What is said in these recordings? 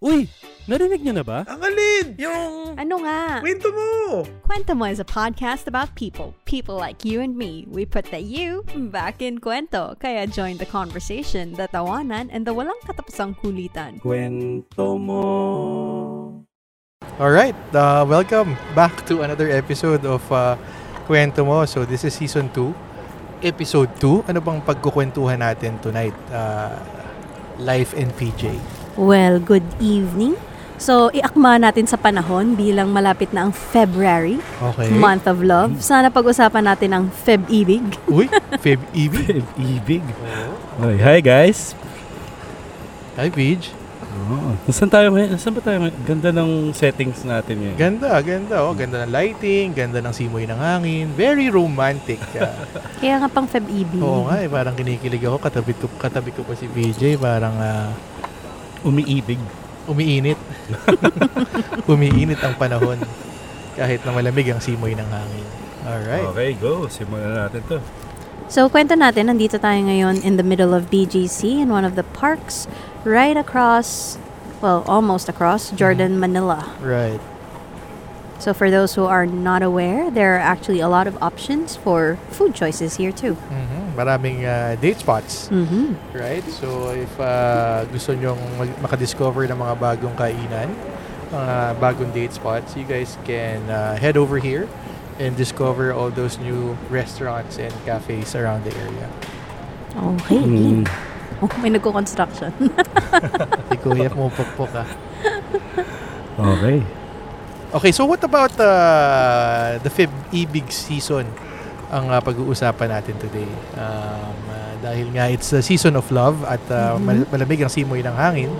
Uy, narinig niyo na ba? Ang alin? Yung... Ano nga? Kwento mo! Kwento Mo is a podcast about people. People like you and me. We put the you back in kwento. Kaya join the conversation, the tawanan, and the walang katapusang kulitan. Kwento mo. Alright, uh, welcome back to another episode of uh, Kwento Mo. So this is season 2, episode 2. Ano bang pagkukwentuhan natin tonight? Uh, Life and PJ. Well, good evening. So, iakma natin sa panahon bilang malapit na ang February, Okay. month of love. Sana pag-usapan natin ang Feb-ibig. Uy, Feb Ivy. Ibig. Okay, hi guys. Hi, Pidge. Oh, nasaan tayo ngayon? Nasaan ba tayo ngayon? Ganda ng settings natin ngayon. Ganda, ganda. Oh, ganda ng lighting, ganda ng simoy ng hangin. Very romantic. Uh, Kaya nga pang Feb-ibig. oo nga, eh, parang kinikilig ako. Katabi ko, katabi ko pa si PJ. Parang ah, Umiibig. umiinit. umiinit ang panahon. Kahit na malamig ang simoy ng hangin. Alright. Okay, go. Simulan natin to. So, kwento natin, nandito tayo ngayon in the middle of BGC in one of the parks right across, well, almost across, Jordan, Manila. Right. So, for those who are not aware, there are actually a lot of options for food choices here too. Mhm. Maraming ah, date spots. Mm-hmm. Right? So, if ah, gusto mag- makadiscover ng mga bagong kainan, mga bagong date spots, you guys can ah, head over here and discover all those new restaurants and cafes around the area. Okay. Mm. Oh, may nagko-construction. Si Kuya, pumupukpok ka. Okay. Okay, so what about uh, the Feb Ibig season ang uh, pag-uusapan natin today? Um, uh, dahil nga it's the season of love at uh, Mhm. mal- malamig ang simoy ng hangin.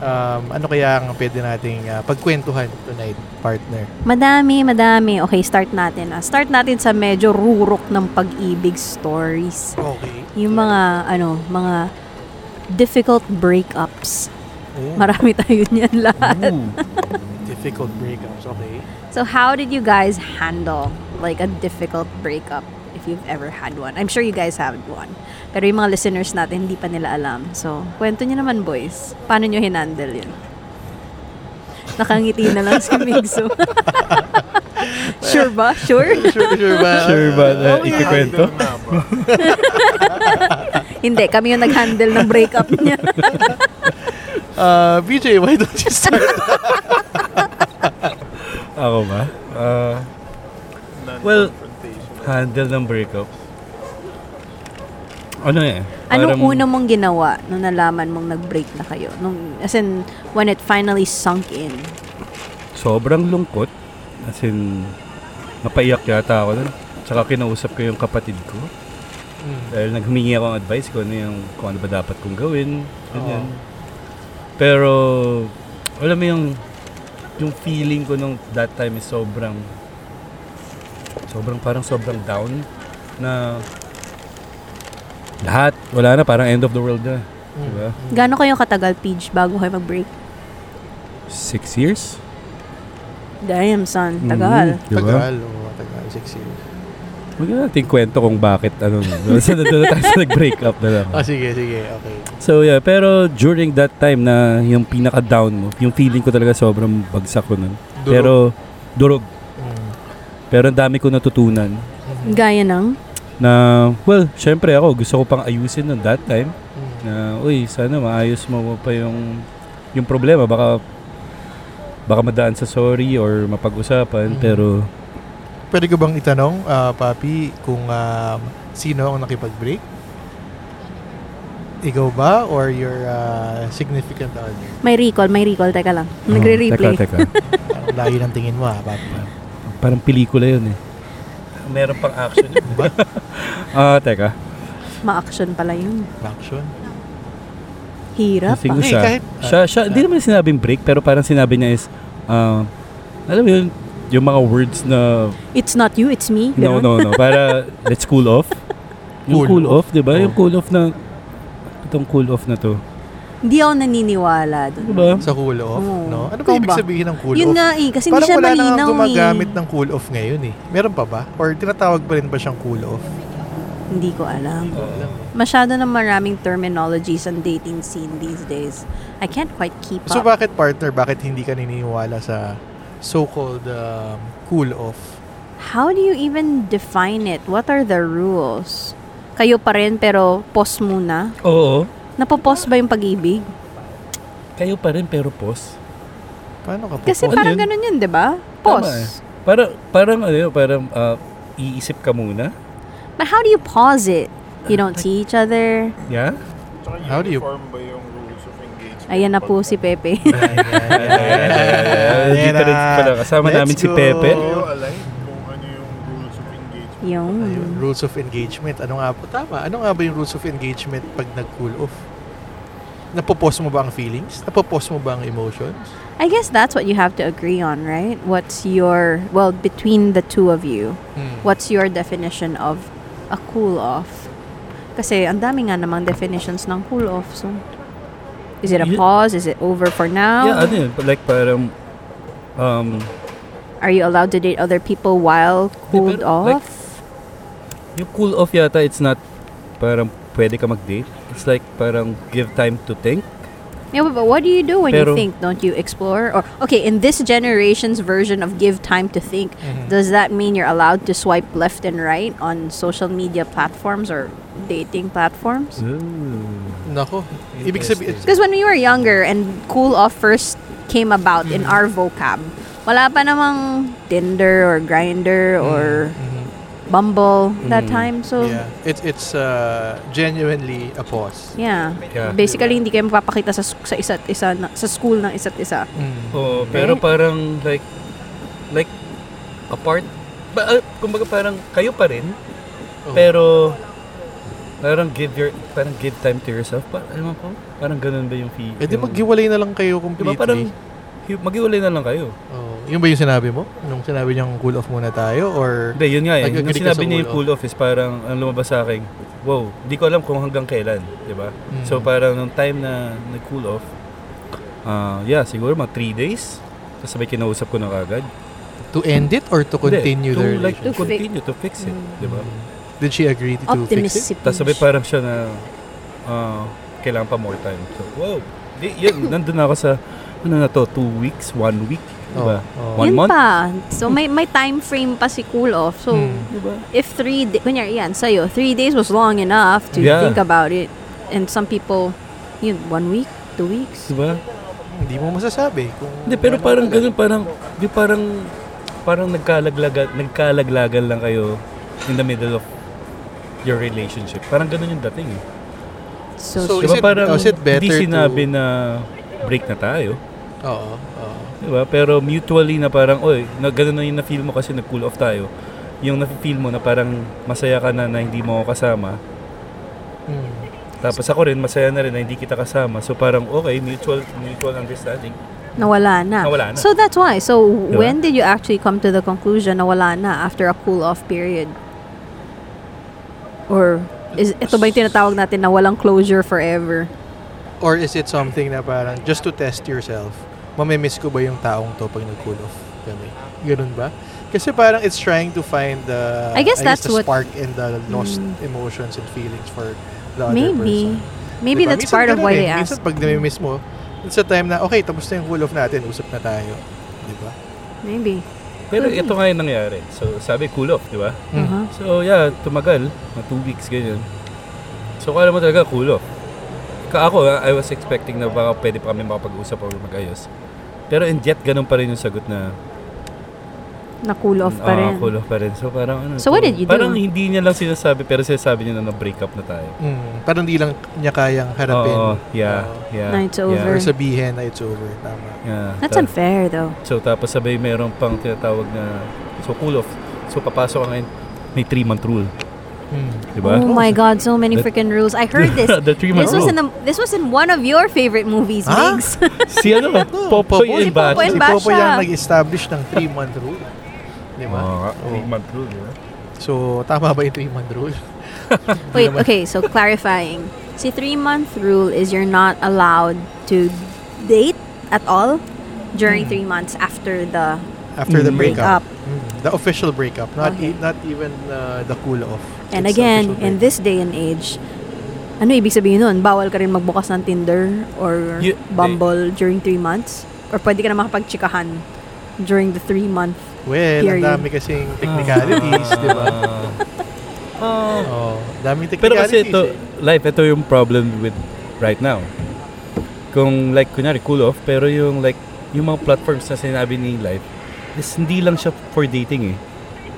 Um, ano kaya ang pwede nating uh, pagkwentuhan tonight, partner? madami, madami. Okay, start natin. Ah. Start natin sa medyo rurok ng pag-ibig stories. Okay. Yung mga, ano, mga difficult breakups. Oh, Marami tayo niyan lahat. Ooh. Difficult breakups. Okay. So how did you guys handle like a difficult breakup if you've ever had one? I'm sure you guys have one. Pero yung mga listeners natin hindi pa nila alam. So, kwento nyo naman boys. Paano nyo hinandle yun? Nakangiti na lang si Migso. sure ba? Sure? Sure, sure ba? Sure ba na ikikwento? hindi, kami yung nag-handle ng breakup niya. Uh, BJ, why don't you start? Ako ba? Uh, well, handle ng breakup. Ano eh? Anong parang- una mong ginawa nung nalaman mong nag-break na kayo? Nung, as in, when it finally sunk in. sobrang lungkot. As in, napaiyak yata ako nun. Tsaka kinausap ko yung kapatid ko. Mm. Dahil naghumingi ako ng advice kung ano, yung, kung ano ba dapat kong gawin. Ganyan. Pero, alam mo yung, yung feeling ko nung that time is sobrang, sobrang parang sobrang down na lahat, wala na, parang end of the world na. Mm. Diba? Gaano kayo katagal, Peach, bago kayo mag-break? Six years? Damn, son. Tagal. Mhm, diba? Tagal. Oh, tagal. Six years. Huwag na natin kwento kung bakit ano. Nandun na tayo sa nag-break up na lang. Ah, sige, sige. Okay. So yeah, pero during that time na yung pinaka-down mo, yung feeling ko talaga sobrang bagsak ko nun. Durog. Pero durog. Mm. Pero ang dami ko natutunan Mhm. Gaya ng? na, well, syempre ako, gusto ko pang ayusin nun that time. Mm. Na, uy, sana maayos mo pa yung, yung problema. Baka, baka madaan sa sorry or mapag-usapan. Mhm. Pero, Pwede ko bang itanong, ah, Papi, kung um, sino ang nakipag-break? Ikaw ba or your ah, significant other? May recall, may recall. Teka lang. Nagre-replay. Oh, teka, teka. Parang layo ng tingin mo, ha, Papi. Parang pelikula yun eh. Meron pang action yun. Ba? Ah, teka. Ma-action pala yun. Action? Hirap Kasi ah. Eh, siya, kahit- siya, siya, hindi naman sinabing break, pero parang sinabi niya is, ah, alam mo yun, yung mga words na, It's not you, it's me. no, no, no, para, let's cool off. Yung Cool cool, off, di ba? Oh. Yung cool off na, itong cool off na to. Hindi ako naniniwala dun. Di ba? Sa cool off, Oo. no? Ano ba ibig ba? sabihin ng cool Yun off? nga eh, kasi hindi Parang siya wala na nga malinaw gumagamit eh. ng cool off ngayon eh. Meron pa ba? Or tinatawag pa rin ba siyang cool off? Hindi ko alam. Oo. Masyado na maraming terminologies ang dating scene these days. I can't quite keep So up. bakit partner, bakit hindi ka naniniwala sa so-called um, cool off? How do you even define it? What are the rules? Kayo pa rin pero pause muna. Oo. Napopause ba yung pag-ibig? Kayo pa rin pero pause. Paano ka po? Kasi parang yun? ganun yun, di ba? Tama eh. Pause. Para, parang ano yun, parang ah, iisip ka muna. But how do you pause it? You don't see each other. Yeah? How do you- uniform ba yung? Ayan na po si Pepe. Ka rin pala. Kasama Let's namin si go. Pepe. Yung... Ayun, rules of engagement. Ano nga po? Tama. Ano nga ba yung rules of engagement pag nag-cool off? Napopos mo ba ang feelings? Napopos mo ba ang emotions? I guess that's what you have to agree on, right? What's your... Well, between the two of you, Hmm. what's your definition of a cool off? Kasi ang dami nga namang definitions ng cool off. So, is it a Yeah. pause? Is it over for now? Yeah, ano yun, like parang, um, Are you allowed to date other people while cooled pero, like, off? yung cool off yata, it's not parang pwede ka mag-date. It's like parang give time to think. yeah, but, but what do you do when pero- you think? Don't you explore? Or okay, in this generation's version of give time to think, Mhm. does that mean you're allowed to swipe left and right on social media platforms or dating platforms? Nako. Ibig sabihin, Because when we were younger and cool off first came about in our vocab, wala pa namang Tinder or Grinder or Mhm. Bumble that Mm. time. So, yeah, it's it's uh, genuinely a pause. yeah. Yeah. Basically, hindi kayo mapapakita sa, sa isa't isa, na, sa school ng isa't isa. Mm. Oo, pero parang like, like, apart, ba, uh, kumbaga parang kayo pa rin, Oh. pero parang give your, parang give time to yourself. Pa, alam mo po, parang ganun ba yung fee? Eh di maghiwalay na lang kayo Di ba completely. parang, hi- maghiwalay na lang kayo. oh, yun ba yung sinabi mo? Nung sinabi niyang cool off muna tayo? Or Hindi, yun nga eh. Nung sinabi niya yung cool off is parang ang lumabas sa akin, wow, di ko alam kung hanggang kailan, di ba? Mm. So parang nung time na nag-cool off, ah yeah, siguro mga 3 days, tapos sabay kinausap ko na kagad. to end it or to continue Hindi, the to, like, relationship? to continue, to fix it, di ba? Did she agree to, to fix it? Optimistic. Tapos sabay parang siya na, ah, kailangan pa more time. So, wow. Di, yun, nandun na ako sa, ano na to, 2 weeks, 1 week, di ba? Oh, oh. One Yun month? pa. So, may, may time frame pa si cool off. So, Hmm. Di ba? if three, da- kunyari yan, sa'yo, three days was long enough to Yeah. think about it. And some people, yun, one week, two weeks. Di ba? Hindi mo masasabi kung Hindi, pero parang ganun, parang, di parang, parang nagkalaglagan, nagkalaglagan lang kayo in the middle of your relationship. Parang ganun yung dating eh. So, So, Di is it- parang is it better hindi sinabi to- na break na tayo. Oo, oo. Di ba? Pero mutually na parang, oy, na, ganun na yung na-feel mo kasi nag-cool off tayo. Yung na-feel mo na parang masaya ka na na hindi mo ako kasama. Hmm. Tapos ako rin, masaya na rin na hindi kita kasama. So parang, okay, mutual mutual understanding. nawala na. Nawala na. So, that's why. So, Diba? when did you actually come to the conclusion na wala na after a cool off period? Or, is ito ba yung tinatawag natin na walang closure forever? Or is it something na parang just to test yourself, mamimiss ko ba yung taong to pag nag-cool off kami? Ganun ba? Kasi parang it's trying to find the I guess that's the what- spark and the lost Mm. emotions and feelings for the other Maybe. person. Maybe Diba? that's Minsan part of why eh. they Minsan ask. pag nami-miss mo, it's a time na, okay, tapos na yung cool off natin, usap na tayo. Di ba? Maybe. Pero ito nga yung nangyari. So sabi, cool off, di ba? Uh-huh. So yeah, tumagal. Mga two weeks, ganyan. So kala mo talaga cool off. Ka ako, ah, I was expecting na baka pwede pa kami makapag-usap or mag-ayos. Pero and yet, ganun pa rin yung sagot na Na cool off pa ah, rin. cool off pa rin. So parang ano. So what did you do? Parang hindi niya lang sinasabi, pero sinasabi niya na na-break up na tayo. Mm. Parang di lang niya kayang harapin. Oo, yeah, Oo. yeah. Na it's yeah, over. Or sabihin na it's over. Tama. Yeah, That's Ta- unfair though. So tapos sabay meron pang tinatawag na so cool off. So papasok ka ngayon, may 3 month rule, Mm. 'di ba? Oh my god, so many The- freaking rules. I heard this. the 3 month This was rule. in the this was in one of your favorite movies, Ah? Migs. si ano, Popoy Popoy. and Batch. Popoy and Si Basha. Popo yung nag-establish ng 3-month rule. Di ba? Oo nga, Oo. three month rule, di ba? So, tama ba yung 3-month rule? Wait, okay, so clarifying. Si three-month rule is you're not allowed to date at all during Hmm. three months after the After the breakup. breakup. Mm. The official breakup, not Okay. e- not even uh, the cool off. And It's the again, official in breakup. this day and age, ano ibig sabihin nun? Bawal ka rin magbukas ng Tinder or You- Bumble during three months? Or pwede ka na makapagtsikahan during the three month? Well, period. ang dami kasing technicalities, di ba? Ah. Oh, daming Pero kasi technicalities. ito, eh. life, ito yung problem with right now. Kung like, kunyari, cool off, pero yung like, yung mga platforms na sinabi ni life, is hindi lang siya for dating eh.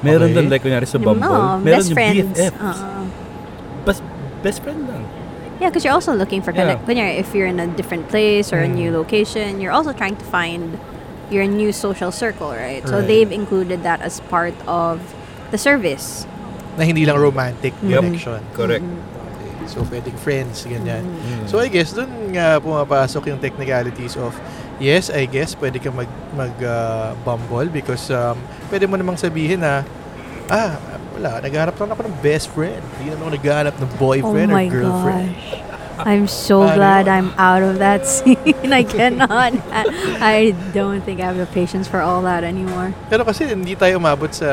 Meron Okay. doon, like, kunyari sa Bumble, oh, meron best yung friends. BFFs. Uh-uh. Bas, best friend lang. Yeah, because you're also looking for Yeah. Kunyari, if you're in a different place or a Mm. new location, you're also trying to find your new social circle, right? So Right. they've included that as part of the service. na hindi lang romantic Yep. connection. Correct. Okay. So, pwedeng friends, ganyan. Mm. So, I guess, dun nga pumapasok yung technicalities of, yes, I guess, pwede ka mag, mag uh, Bumble because um, pwede mo namang sabihin na, ah, wala, naghahanap lang ako ng best friend. Hindi naman ako naghahanap ng Oh boyfriend or my girlfriend. gosh. I'm so glad? I'm out of that scene. I cannot. I don't think I have the patience for all that anymore. Pero kasi hindi tayo umabot sa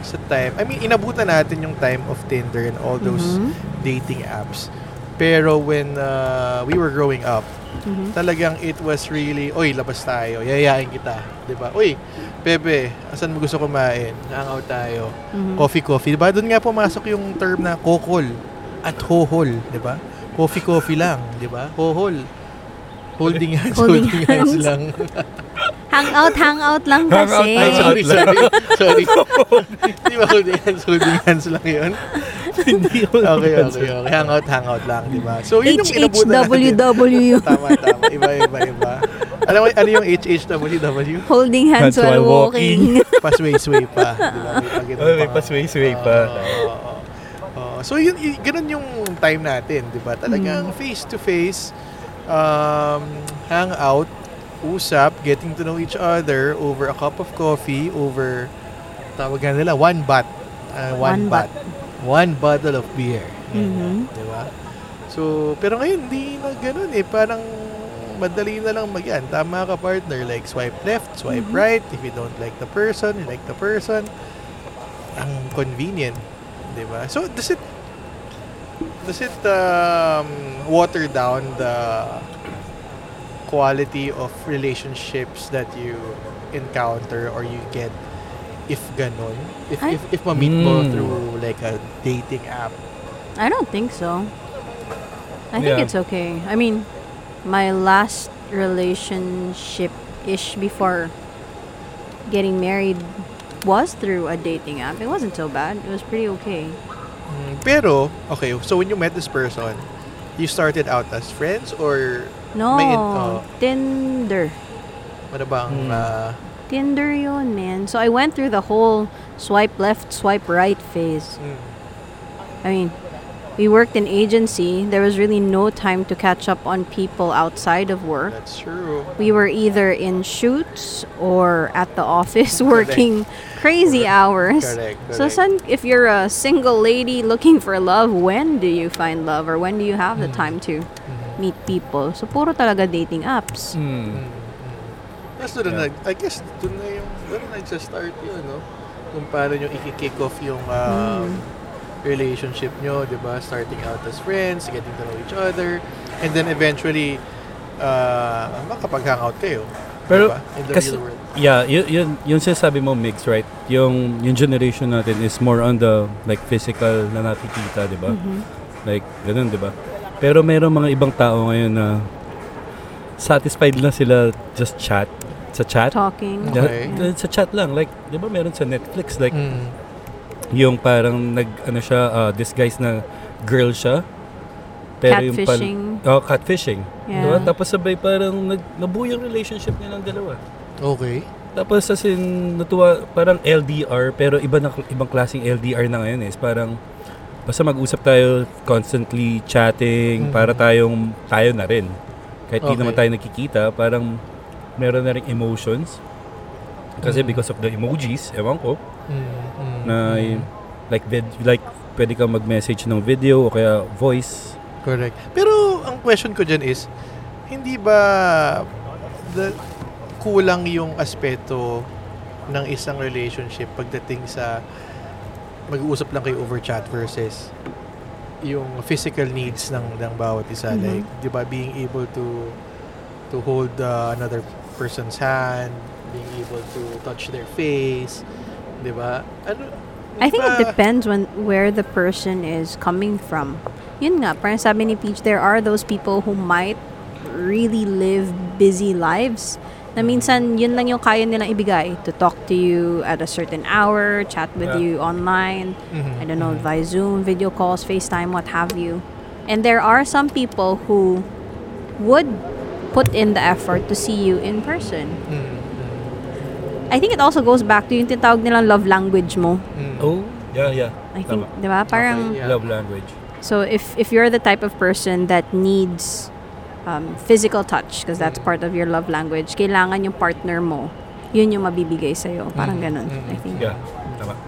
sa time. I mean, inabutan natin yung time of Tinder and all those Mhm. dating apps. Pero when uh, we were growing up, Mhm. talagang it was really, oy, labas tayo, yayain kita. 'Di ba? Uy, Bebe, asan mo gusto kumain? Hangout tayo. Mhm. Coffee, coffee. 'Di ba? Doon nga pumasok yung term na kokol at hohol. 'di ba? Coffee, coffee lang. 'di ba? Hohol. Holding hands, Holding holding, hands. hands. lang. Hangout, hangout lang Hangout, kasi. Ay, sorry, lang. sorry. sorry. Di ba holding hands, holding hands lang yun? Hindi ko Okay, okay, okay. Hangout, hangout lang, di ba? So, yun yung inabutan natin. HHWW. Tama, tama. Iba, iba, iba. Alam mo, ano yung HHWW? Holding hands Hands while while walking. Pasway-sway pa. Di ba? May Oh, may pasway-sway pa. Oo, oo, oo. Oo. so, yun, y- ganun yung time natin, di ba? Talagang face-to-face, um, hang out, usap, getting to know each other over a cup of coffee, over, tawag nga nila, one bat. Uh, one, One bat. One bottle of beer. Mhm. Di ba? So, pero ngayon, hindi na ganun eh. Parang madali na lang mag yan. Tama ka partner. Like, swipe left, swipe Mhm. right. If you don't like the person, you like the person. Ang convenient. Di ba? So, does it does it um, water down the quality of relationships that you encounter or you get if ganon? If, I- if, if ma-meet mo Mm. through like a dating app. I don't think so. I think Yeah. it's okay. I mean, my last relationship-ish before getting married was through a dating app. It wasn't so bad. It was pretty okay. Mm, Pero, okay, so when you met this person, you started out as friends or No, May in- oh. Tinder. ano bang Hmm. ah, Tinder yun, man. So I went through the whole swipe left, swipe right phase. mm, I mean, we worked in agency. There was really no time to catch up on people outside of work. that's true. We were either in shoots or at the office working crazy hours. Correct, So, son, if you're a single lady looking for love, when do you find love or when do you have the Mm. time to Mhm. meet people? So, puro talaga dating apps. Mm. Mm, mm. Tapos doon na, Yeah. nag, I guess doon na yung, doon na nagsa-start yun, no? Kung paano nyo i-kick off yung um, Mm. Relationship nyo, di ba? Starting out as friends, getting to know each other, and then eventually, uh, makapag-hangout kayo. Pero, diba? In the kasi- real world. Yeah, yun, yun, yung sinasabi mo mix, right? Yung, yung generation natin is more on the like physical na nakikita, di ba? Mhm. Like, ganun, di ba? Pero meron mga ibang tao ngayon na satisfied na sila just chat. Sa chat. Talking. Okay. sa chat lang. Like, di ba meron sa Netflix, like, Mm. Yung parang nag, ano siya, uh, disguise na girl siya. Pero yung pal- Catfishing. oh, catfishing. Yeah. Diba? Tapos sabay parang nag, nabuo yung relationship nilang dalawa. Okay. Tapos as in, natuwa, parang LDR, pero iba na, ibang klaseng LDR na ngayon is parang, basta mag-usap tayo constantly chatting, Mhm. para tayong, tayo na rin. Kahit di Okay. naman tayo nakikita, parang meron na rin emotions. Kasi Mhm. because of the emojis, ewan ko, Mm, mm, na like, vid, like pwede kang mag-message ng video o kaya voice. Correct. Pero ang question ko dyan is, hindi ba the, kulang yung aspeto ng isang relationship pagdating sa mag-uusap lang kayo over chat versus yung physical needs ng ng bawat isa Mhm. like 'di ba being able to to hold uh, another person's hand being able to touch their face 'di ba ano I think it depends when where the person is coming from. Yun nga, parang sabi ni Peach, there are those people who might really live busy lives na minsan yun lang yung kaya nilang ibigay to talk to you at a certain hour, chat with Yeah. you online, Mhm, I don't know, mhm. via Zoom, video calls, FaceTime, what have you. And there are some people who would put in the effort to see you in person. Mhm, mhm, I think it also goes back to yung tinatawag nilang love language mo. mhm. Oh, yeah, yeah. I think, Tama. di ba? Parang, Okay, yeah. Love language. so if, if you're the type of person that needs um, physical touch, because that's Mm. part of your love language, kailangan yung partner mo, yun yung mabibigay sa'yo. Parang Mm, ganun, mm, I think. Yeah, tama.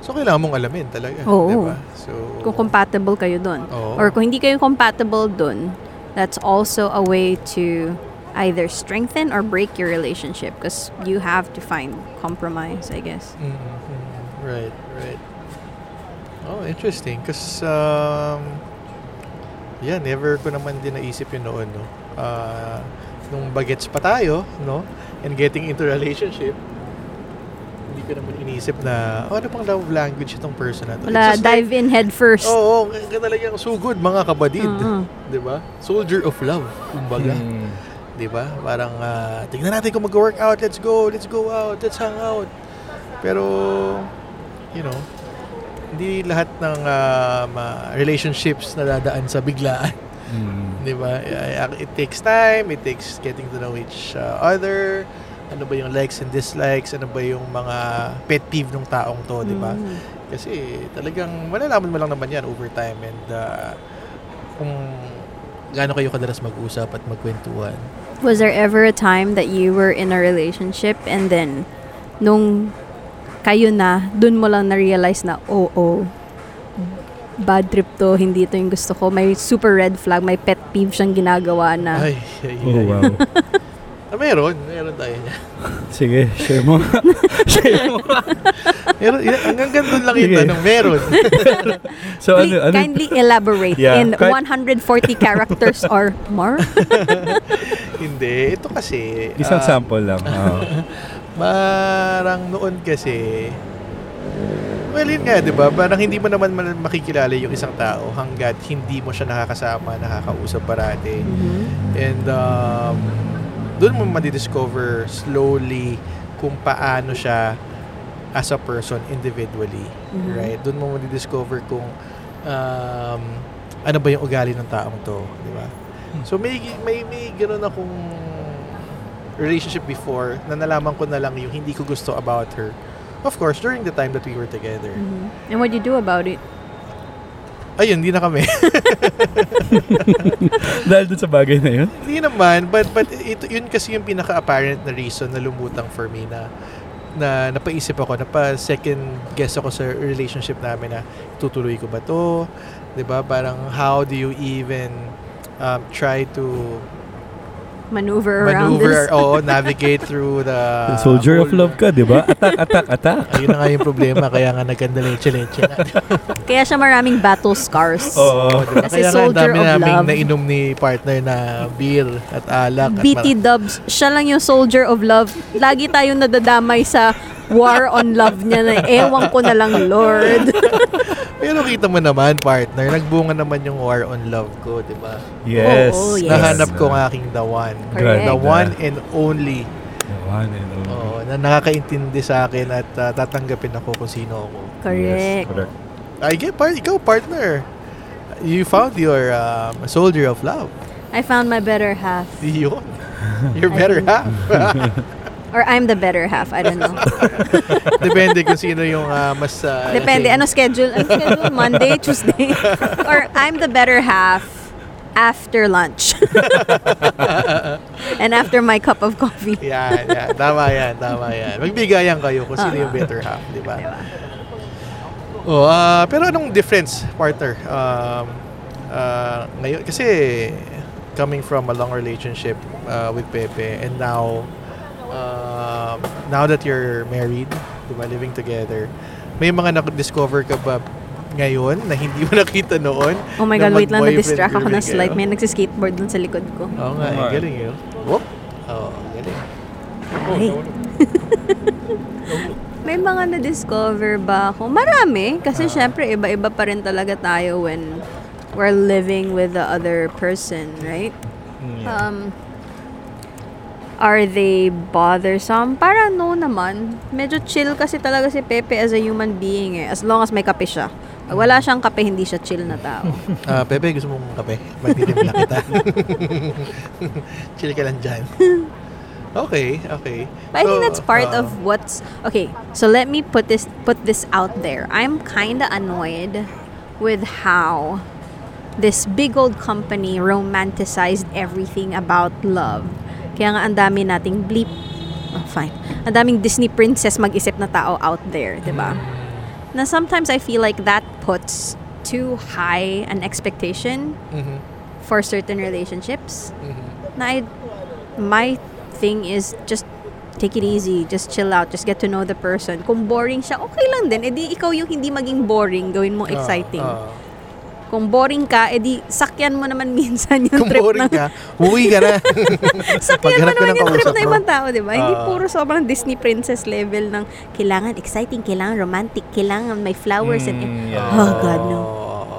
So, kailangan mong alamin talaga. Oo. Diba? So, Kung compatible kayo dun. Oo. Or kung hindi kayo compatible dun, that's also a way to either strengthen or break your relationship because you have to find compromise, I guess. Mm, mm, right, right. Oh, interesting. Because, um, yeah, never ko naman din naisip yun noon, no? Ah, nung bagets pa tayo, no? And getting into relationship, hindi ko naman inisip na, oh, ano pang love language itong person na to? Wala, just like, dive in head first. Oo, oh, oh, talagang sugod, mga kabadid. Di ba? Soldier of love, kumbaga. Mm. Di ba? Parang, ah, tignan natin kung mag-workout, let's go, let's go out, let's hang out. Pero, you know, hindi lahat ng ah, relationships na dadaan sa biglaan. Mm. Di ba? It takes time, it takes getting to know each uh, other, ano ba yung likes and dislikes, ano ba yung mga pet peeve ng taong to, di ba? Mm. Kasi talagang malalaman mo lang naman yan over time and uh, kung gaano kayo kadalas mag-usap at magkwentuhan. Was there ever a time that you were in a relationship and then nung kayo na, dun mo lang na-realize na, oo, oh, bad trip to, hindi to yung gusto ko. May super red flag, may pet peeve siyang ginagawa na. Ay, ay, Oh, ay. wow. Ah, meron, meron tayo niya. Sige, share mo. share mo. Meron, hanggang ganun lang yung tanong, meron. So, Please, ano, ano, kindly elaborate Yeah, in kahit- 140 characters or more. Hindi, ito kasi... isang ah, sample lang. Oo. Marang noon kasi... Well, yun nga, di ba? Parang hindi mo naman man- makikilala yung isang tao hanggat hindi mo siya nakakasama, nakakausap parati. Mhm. And um, doon mo madidiscover slowly kung paano siya as a person individually. Mhm. Right? Doon mo madidiscover kung um, ano ba yung ugali ng taong to. Di ba? So may, may, may gano'n akong relationship before na nalaman ko na lang yung hindi ko gusto about her. Of course, during the time that we were together. Mhm. And what you do about it? Ayun, hindi na kami. Dahil dun sa bagay na yun. Hindi naman, but but ito yun kasi yung pinaka-apparent na reason na lumutang for me na na napaisip ako, napa second guess ako sa relationship namin na tutuloy ko ba to? 'Di ba? Parang how do you even um, try to Maneuver around maneuver, this? oo, navigate through the Soldier of love ka, di ba? Attack, attack, attack. Ayun na nga yung problema, kaya nga leche-leche na. Kaya siya maraming battle scars. Oo. Diba? Kasi Kaya nga, soldier dami of naming love. nainom ni partner na beer at alak. at BT Dubs, siya lang yung soldier of love. Lagi tayong nadadamay sa war on love niya na ewan ko na lang, Lord. Pero kita mo naman, partner, nagbunga naman yung war on love ko, di ba? Yes. Oo, yes. Nahanap ko ng aking the one. Correct. The one and only. The one and only. Oo, na nakakaintindi sa akin at uh, tatanggapin ako kung sino ako. Yes, Correct. correct. I get part, ikaw, partner. You found your um, soldier of love. I found my better half. Yun. Your better half. Or I'm the better half. I don't know. Depende kung sino yung uh, mas... uh, Depende. Ano schedule? Ano schedule? Monday, Tuesday? Or I'm the better half after lunch. And after my cup of coffee. Yan, yan. Tama yan, tama yan. Magbigayan kayo kung sino Ah. yung better half, di ba? Diba? Oh, ah, pero anong difference, partner? Um, ah, ngayon, kasi coming from a long relationship uh, with Pepe and now um, now that you're married, di ba, living together, may mga na-discover ka ba ngayon na hindi mo nakita noon? Oh my God, wait lang, na-distract ako na slide. May nagsiskateboard dun sa likod ko. Oo nga, Oo eh, galing yun. Whoop! Oo, galing. Ay. May mga na-discover ba ako? Marami. Kasi syempre, iba-iba pa rin talaga tayo when we're living with the other person, right? Um, are they bothersome? Para no naman. Medyo chill kasi talaga si Pepe as a human being eh. As long as may kape siya. Pag wala siyang kape, hindi siya chill na tao. Ah, Pepe, gusto mong kape? Magtitim lang kita. Chill ka lang dyan. Okay, okay. But I think So, that's part ah, of what's okay. So let me put this put this out there. I'm kind of annoyed with how this big old company romanticized everything about love. Kaya nga ang dami nating bleep. Oh, fine. Ang daming Disney princess mag-isip na tao out there, 'di ba? Na sometimes I feel like that puts too high an expectation mhm, for certain relationships mhm. na I, my thing is just take it easy, just chill out, just get to know the person. Kung boring siya, okay lang din. Edi ikaw yung hindi maging boring, gawin mo exciting. Ah, ah. Kung boring ka, edi sakyan mo naman minsan yung Kung trip boring ng... ka, uwi ka na. sakyan mo naman ng yung trip ng ibang tao, di ba? hindi Ah. puro sobrang Disney princess level ng kailangan exciting, kailangan romantic, kailangan may flowers and... Mm, yeah. Oh, God, no. Oo.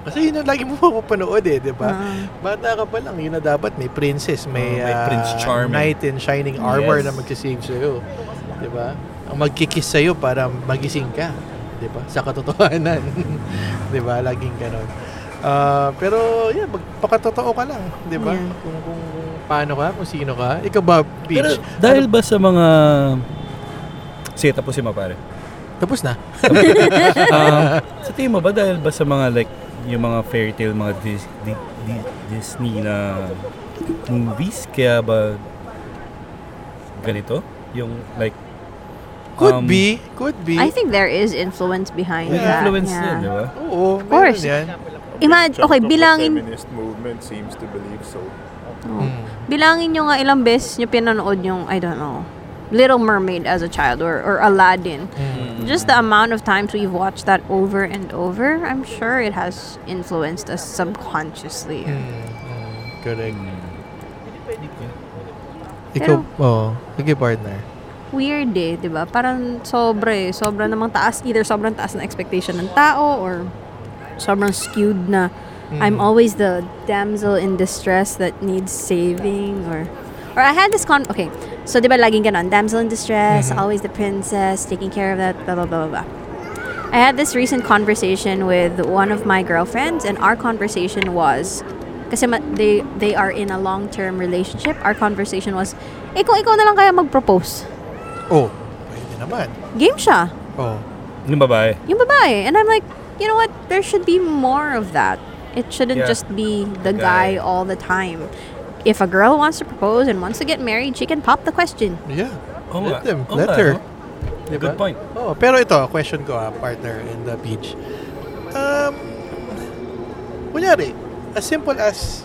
Kasi yun ang lagi mo mapapanood eh, di ba? Ah. Bata ka pa lang, yun na dapat may princess, may, Oh, may ah, Prince Charming. knight in shining armor Yes. na magsisave sa'yo. Di ba? Ang magkikiss sa'yo para magising ka. Di ba? Sa katotohanan. di ba? Laging ganon. Ah, pero, yeah, magpakatotoo ka lang. Di ba? Yeah. Kung, kung paano ka, kung sino ka. Ikaw ba, Pero Peach? dahil ba sa mga... Sige, tapusin mo pare. Tapos na. Ah, sa tingin mo ba dahil ba sa mga like yung mga fairy tale, mga Dis, Di- Di- Disney na movies kaya ba ganito? Yung like Could um, be. Could be. I think there is influence behind may that. influence yeah. yun, di ba? Oo, Of course. yan. Imagine, okay, of the bilangin, feminist movement seems to believe so. Oh. Mm. Bilangin nyo nga ilang beses nyo pinanood yung, I don't know, Little Mermaid as a child or, or Aladdin. Mm. Just the amount of times we've watched that over and over, I'm sure it has influenced us subconsciously. Mm, mm, correct. Pero- Ikaw, oh, sige partner. Weird eh, di ba? Parang sobra eh. Sobra namang taas. Either sobrang taas na expectation ng tao or sobrang skewed na I'm always the damsel in distress that needs saving or or I had this con okay so di ba laging ganon damsel in distress Mhm. always the princess taking care of that blah blah blah blah blah I had this recent conversation with one of my girlfriends and our conversation was kasi ma- they they are in a long-term relationship our conversation was eh kung ikaw na lang kaya mag-propose Oh, pwede naman. game siya Oh. Yung babae. yung babae. And I'm like, you know what? There should be more of that. It shouldn't Yeah. just be the Guy. guy all the time. If a girl wants to propose and wants to get married, she can pop the question. Yeah. Oo Let them. Oo Let nga, her. no? Diba? Good point. Oh, pero ito, question ko ah, partner in the beach. Um, kunyari, as simple as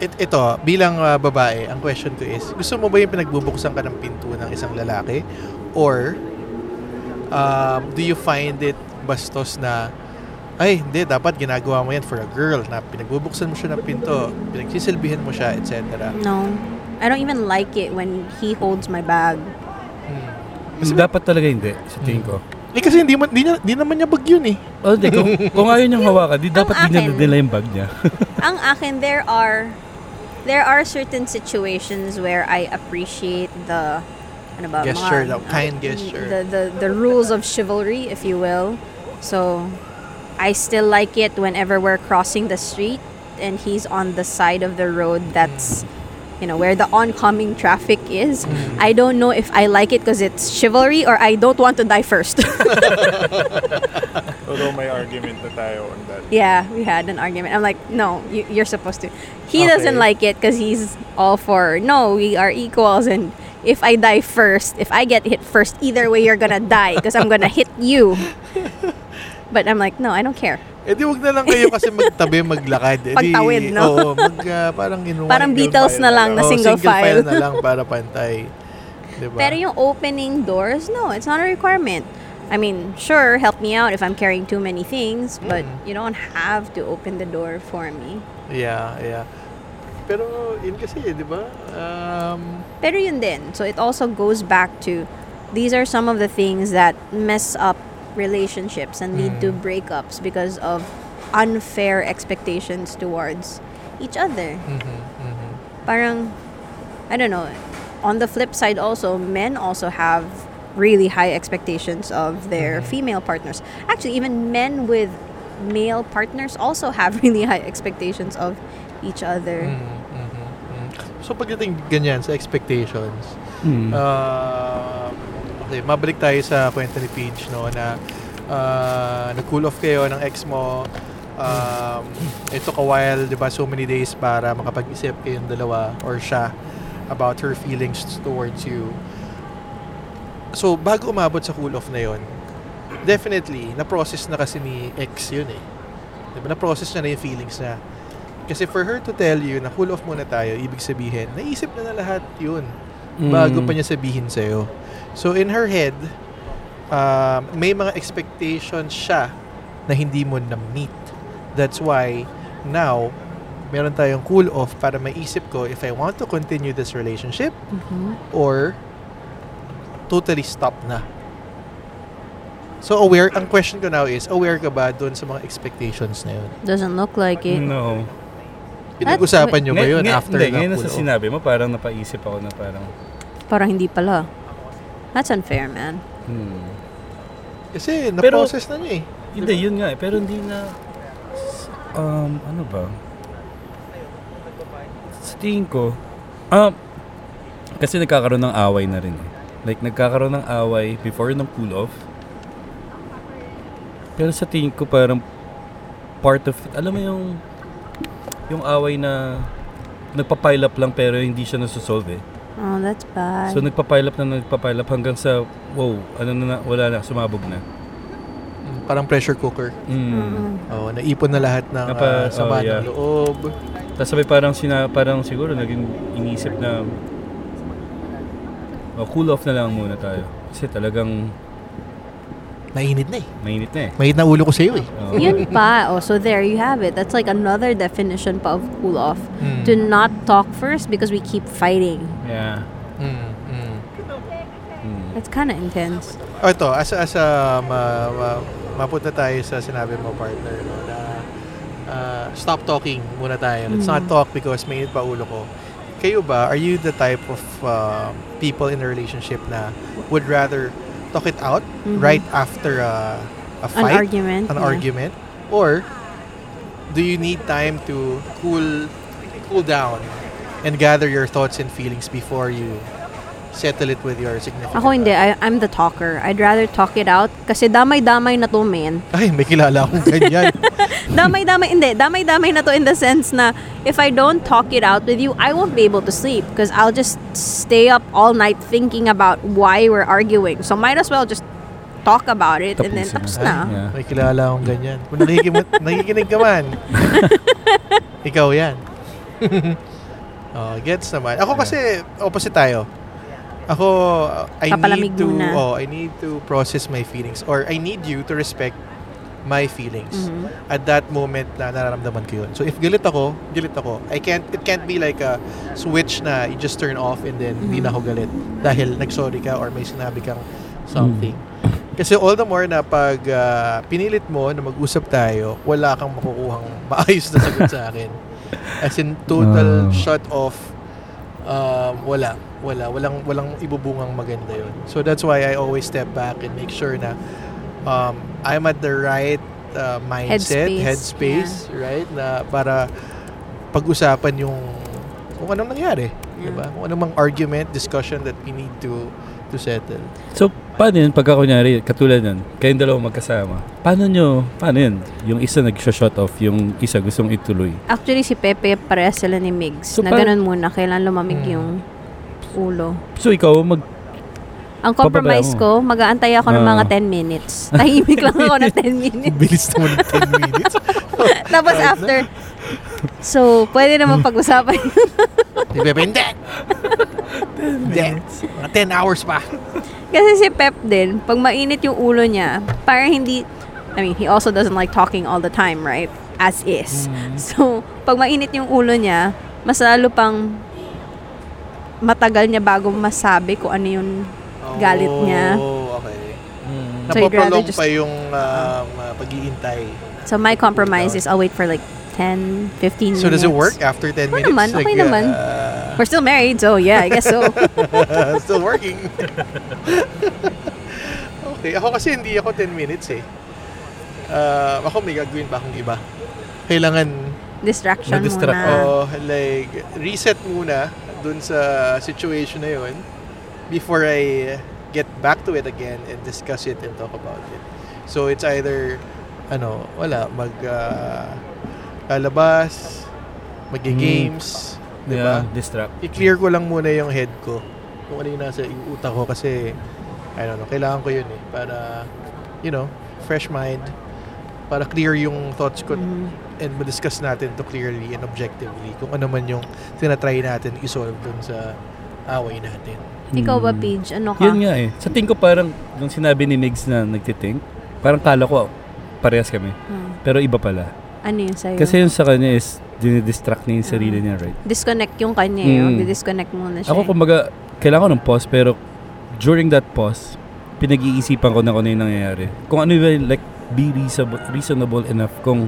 it, ito, bilang ah, babae, ang question ko is, gusto mo ba yung pinagbubuksan ka ng pinto ng isang lalaki? Or, um, do you find it bastos na, ay, hindi, dapat ginagawa mo yan for a girl, na pinagbubuksan mo siya ng pinto, pinagsisilbihan mo siya, etc. No. I don't even like it when he holds my bag. Hmm. Dapat talaga hindi, sa tingin ko. Eh kasi hindi, man- di, niya- di naman niya bag yun eh. Oh, di, kung, kung ayaw niyang hawakan, di dapat di niya nila yung bag niya. Ang akin, there are there are certain situations where I appreciate the ano ba, Gesture mga- daw, uh, kind gesture. The, the the rules of chivalry, if you will. So, I still like it whenever we're crossing the street and he's on the side of the road that's mm. You know where the oncoming traffic is. Mm. I don't know if I like it because it's chivalry or I don't want to die first. Although may argument na tayo on that. Yeah, we had an argument. I'm like, no, you, you're supposed to. He Okay. doesn't like it because he's all for, no, we are equals. And if I die first, if I get hit first, either way, you're gonna die because I'm gonna hit you. But I'm like, no, I don't care. Eh di wag na lang kayo kasi magtabi, maglakad. Eh, di- Pagtawid, no? Oo, mag, ah, parang in one Parang single Beatles file na lang na Oo, single file. na lang para pantay. Diba? Pero yung opening doors, no, it's not a requirement. I mean, sure, help me out if I'm carrying too many things, but Mm. you don't have to open the door for me. Yeah, yeah. Pero yun kasi, di ba? Um, Pero yun din. So it also goes back to these are some of the things that mess up relationships and lead to Mm. breakups because of unfair expectations towards each other. mhm, mhm. Parang I don't know. On the flip side also, men also have really high expectations of their Mhm. female partners. Actually, even men with male partners also have really high expectations of each other. Mhm, mhm, mhm. So pagdating ganyan sa expectations, Hmm. Uh, okay, mabalik tayo sa kwento ni Paige, no, na uh, nag-cool off kayo ng ex mo. Um, it took a while, di ba, so many days para makapag-isip kayong dalawa or siya about her feelings towards you. So, bago umabot sa cool off na yon definitely, na-process na kasi ni ex yun eh. Di ba, na-process niya na yung feelings na. Kasi for her to tell you na cool off muna tayo, ibig sabihin, naisip na na lahat yun bago Hmm. pa niya sabihin sa'yo. So, in her head, um, may mga expectations siya na hindi mo na-meet. That's why, now, meron tayong cool off para maisip ko if I want to continue this relationship Mhm. or totally stop na. So, aware, ang question ko now is, aware ka ba doon sa mga expectations na yun? Doesn't look like it. No. Pinag-usapan nyo ba Ngay- yun ngay- after hindi, na ngayon na cool sa sinabi mo, parang napaisip ako na parang, Parang hindi pala. That's unfair, man. hmm. Kasi, Pero- na-process na niya eh. Hindi, yun nga eh. Pero hindi na, um, ano ba? Sa tingin ko, um, kasi nagkakaroon ng away na rin eh. Like, nagkakaroon ng away before ng cool off. Pero sa tingin ko parang part of it, alam mo yung yung away na nagpa-pile up lang pero hindi siya nasusolve eh. Oh, that's bad. So nagpa-pile up na nagpa-pile up hanggang sa wow, ano na, na wala na, sumabog na. Mm, Parang pressure cooker. Mm. Mm. Oh, naipon na lahat ng Napa- ah, sama oh, yeah. ng loob. Tapos sabay parang sina, parang siguro naging inisip na oh, cool off na lang muna tayo. Kasi talagang Nainit na eh. mainit na eh. Mainit na ulo ko sa'yo eh. Oo. Yun pa. Oh, so there you have it. That's like another definition pa of cool off. Mm. To not talk first because we keep fighting. Yeah. Mm, mm. Mm. It's kind of intense. Oh, ito, as, as a, ma, ma, mapunta tayo sa sinabi mo, partner, no, na ah, stop talking muna tayo. Let's not Mm. talk because mainit pa ulo ko. Kayo ba, are you the type of uh, people in a relationship na would rather talk it out Mhm. right after a, a An fight? argument. an yeah. argument or do you need time to cool cool down and gather your thoughts and feelings before you settle it with your significant Ako hindi. I, I'm the talker. I'd rather talk it out kasi damay-damay na to, man. Ay, may kilala akong ganyan. damay-damay, hindi. Damay-damay na to in the sense na if I don't talk it out with you, I won't be able to sleep because I'll just stay up all night thinking about why we're arguing. So might as well just talk about it and then Tapusin tapos na. na. Yeah. may kilala akong ganyan. Kung nakikinig, nakikinig ka man, ikaw yan. oh, gets naman. Ako kasi, opposite tayo. Ako, uh, I Papalamig need to, muna. oh, I need to process my feelings or I need you to respect my feelings. Mhm. at that moment na nararamdaman ko yun. So if galit ako, galit ako. I can't it can't be like a switch na you just turn off and then hindi na ako galit dahil nagsorry ka or may sinabi kang something. Kasi all the more na pag ah, pinilit mo na mag-usap tayo, wala kang makukuhang maayos na sagot sa akin. As in total Oh. shut off um, wala. Wala. Walang, walang ibubungang maganda yun. So that's why I always step back and make sure na um, I'm at the right uh, mindset, Headspace, headspace, right? Na para pag-usapan yung kung anong nangyari. Yeah. Diba? Kung anong mang argument, discussion that we need to to settle. So, paano yun? Pagka kunyari, katulad nun, kayong dalawa magkasama, paano nyo, paano yun? Yung isa nag-shut off, yung isa gustong ituloy. Actually, si Pepe, parehas sila ni Migs. So, na par- ganun muna. Kailan lumamig Hmm. yung ulo. So, ikaw, mag, Ang compromise ko, mag-aantay ako ng Ah. mga 10 minutes. Tahimik lang ako ng 10 minutes. Bilis naman ng 10 minutes. Tapos after, so, pwede naman pag-usapan. Di ba, hindi! Hindi. Mga 10 hours pa. Kasi si Pep din, pag mainit yung ulo niya, parang hindi, I mean, he also doesn't like talking all the time, right? As is. So, pag mainit yung ulo niya, mas lalo pang matagal niya bago masabi kung ano yung galit niya. Oh, okay. Mm. So Napapalong just- pa yung um, uh, pag-iintay. So, my compromise is I'll wait for like 10, 15 minutes. So does it work after 10 Oo minutes? naman, okay naman. uh, We're still married, so yeah, I guess so. still working. okay, ako kasi hindi ako 10 minutes eh. Uh, ako may gagawin pa akong iba. Kailangan Distraction muna. oh, like reset muna dun sa situation na yun before I get back to it again and discuss it and talk about it. So it's either ano, wala, mag uh, lalabas, mag-games, di ba? Yeah, distract. i-clear ko lang muna yung head ko. Kung ano yung nasa yung utak ko kasi I don't know, kailangan ko yun eh para you know, fresh mind para clear yung thoughts ko Mhm. and ma-discuss natin to clearly and objectively kung ano man yung tinatry natin i-solve dun sa away natin. Ikaw ba, Mm. Paige? Ano ka? Yun nga eh. Sa tingin ko parang, nung sinabi ni Migs na nagtitink, parang kala ko parehas kami. Hmm. Pero iba pala. Ano yun sa'yo? Kasi yung sa kanya is, dinidistract niya yung sarili niya, right? disconnect yung kanya eh. Mm. Di-disconnect muna siya. Ako eh. kumbaga, kailangan ko ng pause, pero during that pause, pinag-iisipan ko na kung ano yung nangyayari. Kung ano yung, like, be reasonable, reasonable enough kung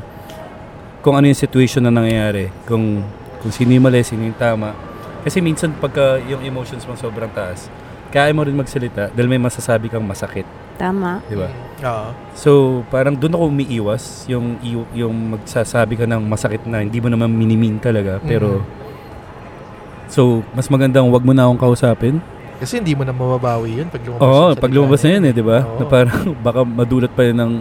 kung ano yung situation na nangyayari. Kung, kung sino yung mali, sino yung tama. Kasi minsan pagka yung emotions mo sobrang taas, kaya mo rin magsalita dahil may masasabi kang masakit. Tama. Di ba? Oo. So, parang doon ako umiiwas, yung, i- yung magsasabi ka ng masakit na hindi mo naman minimin talaga. Pero, so, mas magandang wag mo na akong kausapin. Kasi hindi mo na mababawi yun pag lumabas. Oo, yung pag lumabas na yun eh, di ba? Na parang baka madulot pa yun ng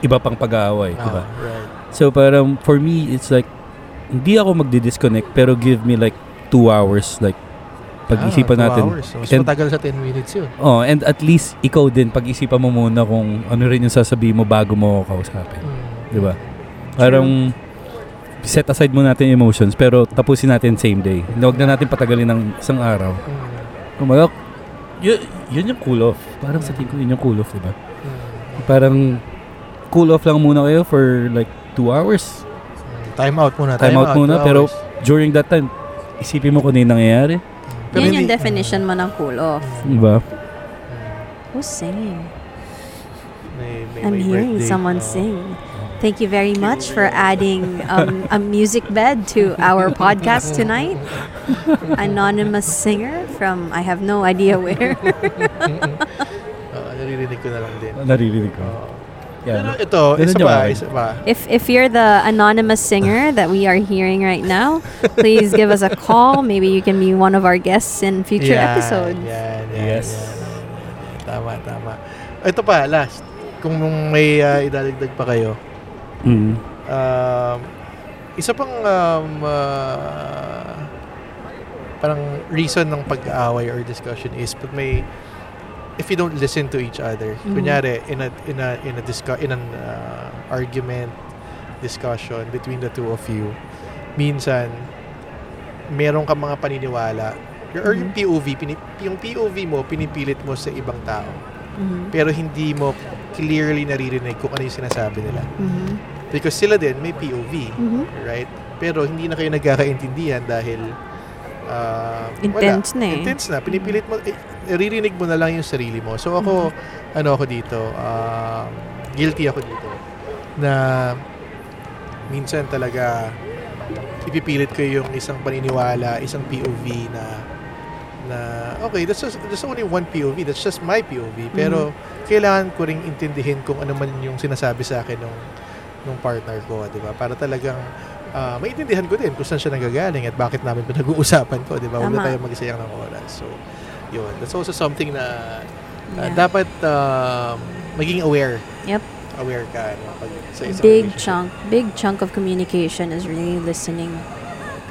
iba pang pag-aaway, di ba? Ah, right. So, parang for me, it's like, hindi ako magdi-disconnect, pero give me like two hours, like, pag-isipan Ah, natin. Hours. So, mas And- matagal sa 10 minutes yun. Oh, and at least ikaw din, pag-isipan mo muna kung ano rin yung sasabihin mo bago mo kausapin. Mm. Di ba? Parang set aside muna natin emotions pero tapusin natin same day. Huwag na natin patagalin ng isang araw. Mm. Kumaga, yun, yun yung cool off. Parang sa tingin ko yun yung cool off, di ba? Mm. Parang cool off lang muna kayo for like two hours. Time out muna. Time out muna, two pero hours. during that time, isipin mo kung ano yung nangyayari. Pero Yan yung definition mo ng cool off. Di ba? Mm. Who's singing? May, may, I'm may hearing birthday. someone Oo. sing. Thank you very much for adding um, a music bed to our podcast tonight. Anonymous singer from I have no idea where. Oo, naririnig ko na lang din. Naririnig ko. Oo. Yan. Pero ito, isa pa, isa pa. If if you're the anonymous singer that we are hearing right now, please give us a call. Maybe you can be one of our guests in future Yan, episodes. Yan, yan, Yes. yan. Tama, tama. Ito pa, last. Kung may uh, idadagdag pa kayo. Mm. Um, isa pang um, uh, parang reason ng pag-aaway or discussion is pag may if you don't listen to each other. Mhm. Kunyari in a in a in a discu- in an uh, argument discussion between the two of you, minsan meron ka mga paniniwala or yung POV pinip- yung POV mo pinipilit mo sa ibang tao Mhm. pero hindi mo clearly naririnig kung ano yung sinasabi nila. Mhm. Because sila din may POV, Mhm. right? Pero hindi na kayo nagkakaintindihan dahil ah, Intense wala. na eh. Intense na. Pinipilit mo, eh, naririnig mo na lang yung sarili mo. So ako, ano ako dito, um, guilty ako dito. Na minsan talaga ipipilit ko yung isang paniniwala, isang POV na na okay, that's just that's only one POV. That's just my POV. Pero kailangan ko ring intindihin kung ano man yung sinasabi sa akin nung nung partner ko, 'di ba? Para talagang ah, maintindihan ko din kung saan siya nagagaling at bakit namin pinag-uusapan ko, 'di ba? Huwag na tayo magsayang ng oras. So, yun. That's also something na ah, Yeah. dapat um, maging aware. Yep. Aware ka no, pag sa isang Big chunk, big chunk of communication is really listening.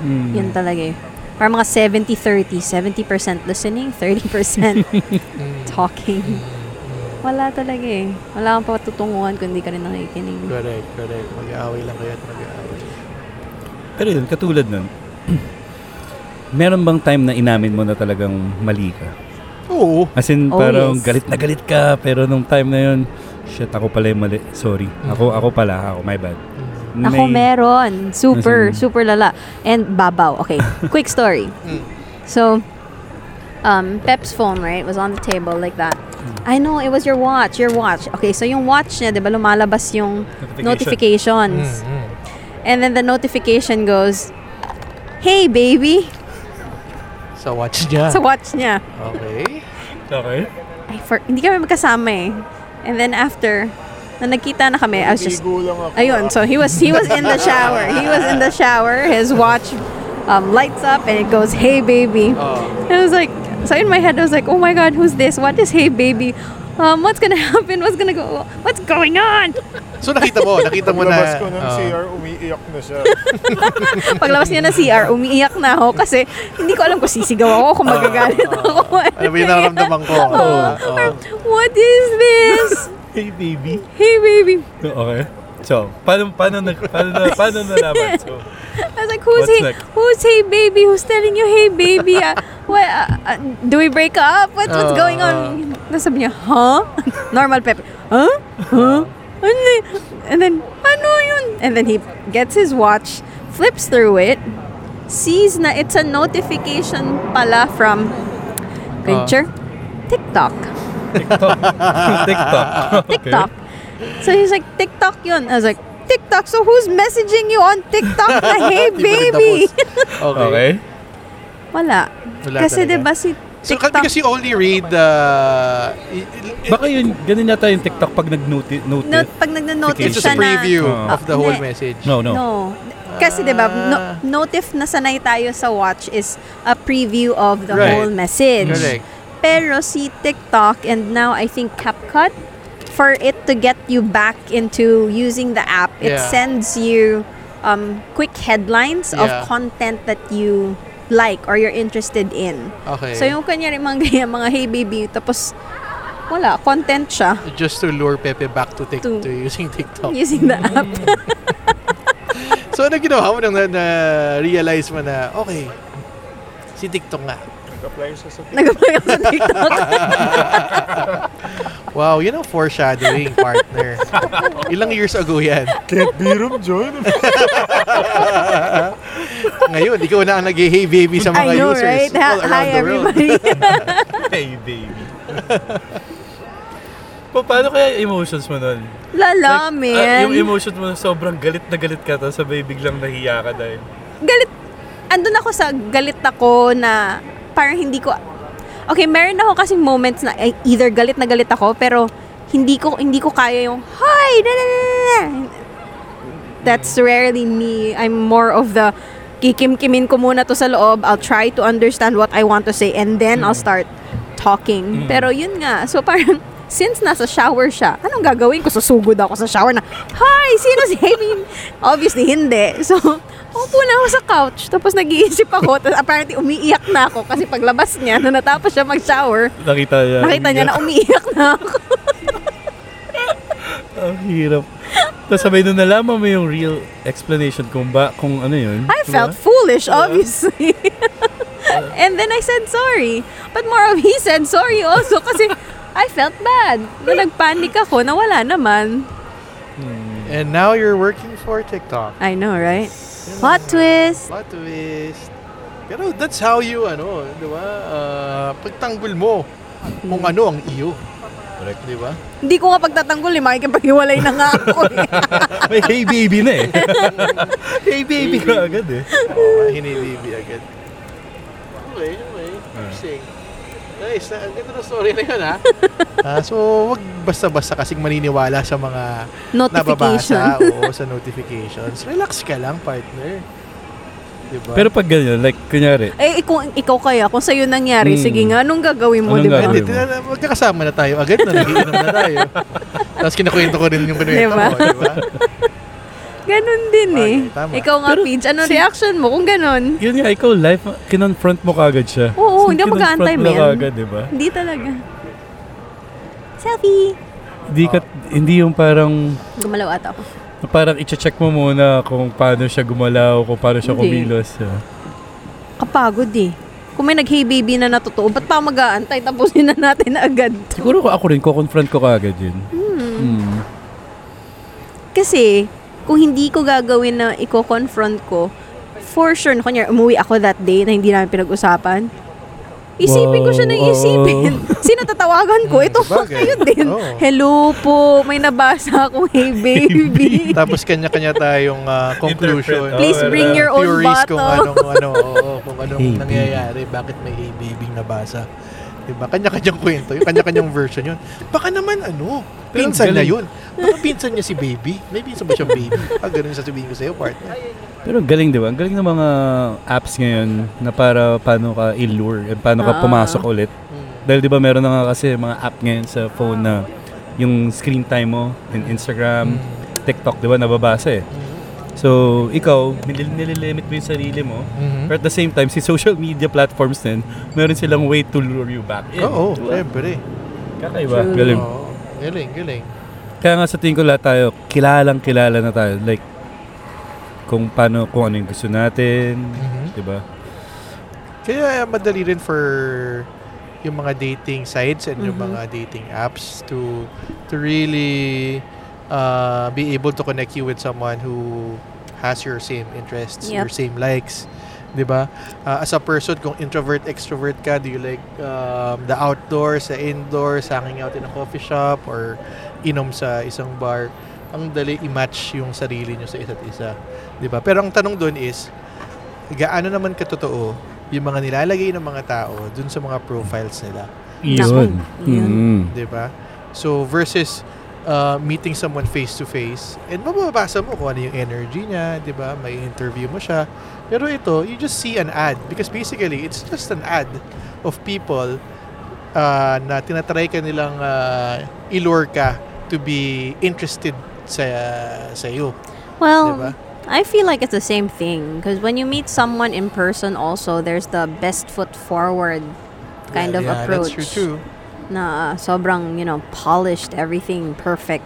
Mm. Yun talaga eh. Parang mga 70-30. 70% listening, 30% Mm. talking. Mm, mm. Wala talaga eh. Wala kang patutunguhan kung hindi ka rin nakikinig. Correct, correct. Mag-aaway lang kayo at mag-aaway. Pero yun, katulad nun, meron bang time na inamin mo na talagang mali ka? Oo. As in, Oh, parang yes. galit na galit ka, pero nung time na yun, shit, ako pala yung mali. Sorry. Ako, ako pala, ako, my bad. Ako May- meron. Super, in- super lala. And babaw. Okay, quick story. Mm. So, um, Pep's phone, right, was on the table like that. I know, it was your watch, your watch. Okay, so yung watch niya, di ba, lumalabas yung notifications. Mm, mm. And then the notification goes, Hey, baby! Sa watch niya. Sa watch niya. Okay. Okay. Ay, for, hindi kami magkasama eh. And then after, na nagkita na kami, I was just, Ligo ayun, so he was, he was in the shower. He was in the shower. His watch um, lights up and it goes, Hey, baby! Oh. And I was like, so in my head, I was like, oh my god, who's this? What is hey baby? Um, what's gonna happen? What's gonna go? What's going on? So nakita mo, nakita mo na. Paglabas ko ng oh. CR, umiiyak na siya. Paglabas niya ng CR, umiiyak na ako kasi hindi ko alam kung sisigaw ako, kung magagalit ako. Ano ba yung nararamdaman ko? Oo. Oo. Or, What is this? Hey, baby. Hey baby. Okay. So, paano, paano, na, paano, na, paano nalaman? So, I was like, who's What's hey, next? who's hey baby? Who's telling you hey baby? Uh, what, uh, uh, do we break up? What, what's Oo, going on? Tapos sabi niya, huh? Normal pep. Huh? Huh? Ano y- And then, ano yun? And then he gets his watch, flips through it, sees na it's a notification pala from uh. picture, TikTok. TikTok. TikTok. Okay. TikTok. So he's like, TikTok yun. I was like, TikTok? So who's messaging you on TikTok na, hey baby? Okay. Okay. Wala. Wala Kasi talaga. diba si So, TikTok, because you only read uh, i- i- Baka yun, ganun yata yung TikTok pag nag-notice. no, pag nag-notice it's just siya a preview na, of the whole Ah, message. No, no. No. Kasi diba, no, Ah. notif na sanay tayo sa watch is a preview of the Right. whole message. Correct. Pero si TikTok and now I think CapCut, for it to get you back into using the app, it Yeah. sends you um, quick headlines Yeah. of content that you like or you're interested in. Okay. So yung kanyari mga ganyan, mga hey baby, tapos wala, content siya just to lure Pepe back to, tic- To- to using TikTok. using the app. So, ano ginawa mo nang na, na-realize mo na, okay, si TikTok nga. Nag-apply siya sa Nag-apply ako sa TikTok. Wow, yun ang foreshadowing, partner. Ilang years ago yan. Can't be room, John. Ngayon, ikaw na ang nag-hey baby sa mga I know, users right? all around Hi, the world. everybody. Hey, baby. pa- paano kaya yung emotions mo nun? Lala, Ah, man. yung emotions mo sobrang galit na galit ka tapos sabay biglang nahiya ka dahil. galit. Andun ako sa galit ako na parang hindi ko... Okay, meron ako kasing moments na either galit na galit ako, pero hindi ko hindi ko kaya yung, Hi! Na, na, na." That's rarely me. I'm more of the kikim-kimin ko muna to sa loob. I'll try to understand what I want to say and then I'll start talking. Pero yun nga. So parang since nasa shower siya, anong gagawin ko? Susugod ako sa shower na, Hi! Sino si Amy? Obviously, hindi. So, upo na ako sa couch. Tapos nag-iisip ako. Tapos apparently, umiiyak na ako. Kasi paglabas niya, na natapos siya mag-shower, Nakita niya. nakita niya na umiiyak na ako. Ang hirap. Tapos sabay nung nalaman mo yung real explanation kung ba, kung ano yun. I diba? felt foolish, obviously. and then I said sorry. But more of he said sorry also kasi I felt bad. Nung nagpanik ako, nawala naman. And now you're working for TikTok. I know, right? Plot twist. Plot twist. Pero that's how you, ano, di ba? Uh, pagtanggol mo kung ano ang iyo. Correct. Di ba? Hindi ko nga pagtatanggol eh, makikipaghiwalay na nga ako eh. May hey baby na eh. hey baby ka agad eh. Oo, hinibibi agad. Okay, okay. Interesting. Nice. Ang ganda ng story na yun, ha? Ah, so, wag basta-basta kasing maniniwala sa mga Notification. nababasa. Oo, sa notifications. Relax ka lang, partner. Diba? Pero pag ganyan, like, kunyari, eh, ikaw, ikaw kaya, kung sa'yo nangyari, Hmm. sige nga, anong gagawin mo, Anong di ba? gagawin? Tina- magkakasama na tayo agad na nagiinom na tayo. Tapos kinakwento ko rin yung kinuwento Diba? mo, di ba? Ganun din eh. Bagay, tama. Ikaw nga, Pero Pidge, anong si- reaction mo kung ganun? yun nga, ikaw live, kinonfront mo kagad siya. Oo, So, hindi ako mag-aantay, mo men. kagad, di ba? Hindi talaga. Selfie! Hindi, ka, hindi yung parang, Gumalaw ata ako. Parang i-check mo muna kung paano siya gumalaw, kung paano siya Hindi. kumilos. nakakapagod eh. Kung may nag-hey baby na natotoo, ba't pa mag-aantay? Tapusin na natin agad. Siguro ko ako rin, ko-confront ko kagad yun. Hmm. Kasi, kung hindi ko gagawin na i-confront ko, for sure, na kunyari, umuwi ako that day na hindi namin pinag-usapan, isipin ko siya na Wow, isipin. Sino tatawagan ko? Ito, Bagay. kayo din. Hello po, may nabasa akong hey baby. Tapos kanya-kanya tayong ah, conclusion. Please Oh, bring uh, your own theories kung bottle. anong ano, oo, kung anong Hey, nangyayari, bakit may hey baby nabasa. Diba? Kanya-kanyang kwento, yung kanya-kanyang version yun. Baka naman ano, Pero pinsan na yun. Baka pinsan niya si baby. May pinsan ba siyang baby? Ah, ganun yung sasabihin ko sa'yo, partner. Pero galing, di ba? Ang galing ng mga apps ngayon na para paano ka i-lure, eh, paano ka Ah. pumasok ulit. Hmm. Dahil di ba meron na nga kasi mga app ngayon sa phone na yung screen time mo in Instagram, TikTok, di ba, nababasa eh. So, ikaw, nil- nililimit mo yung sarili mo. Mhm. But at the same time, si social media platforms din, meron silang way to lure you back in. Oo, Di ba? syempre. Kakaiba. True. Galing. Oo, galing, galing. Kaya nga sa tingin ko lahat tayo, kilalang kilala na tayo. Like, kung paano, kung ano yung gusto natin. Mhm. Di ba? Kaya madali rin for yung mga dating sites and yung Mhm. mga dating apps to to really uh, be able to connect you with someone who has your same interests, Yep. your same likes. 'Di ba? Uh, as a person, kung introvert, extrovert ka, do you like um, the outdoors, the indoors, hanging out in a coffee shop, or inom sa isang bar? Ang dali i-match yung sarili nyo sa isa't isa. 'Di ba? Pero ang tanong doon is, gaano naman katotoo yung mga nilalagay ng mga tao dun sa mga profiles nila. Naku, yun. Mm. 'di ba? So versus uh, meeting someone face to face and mababasa mo kung ano yung energy niya, 'di ba? May interview mo siya. Pero ito, you just see an ad because basically it's just an ad of people uh, na tinatry ka nilang uh, ilure ka to be interested sa sa iyo, Well, ba? I feel like it's the same thing because when you meet someone in person, also there's the best foot forward kind of yeah, approach. That's true too. Na sobrang, you know, polished, everything perfect.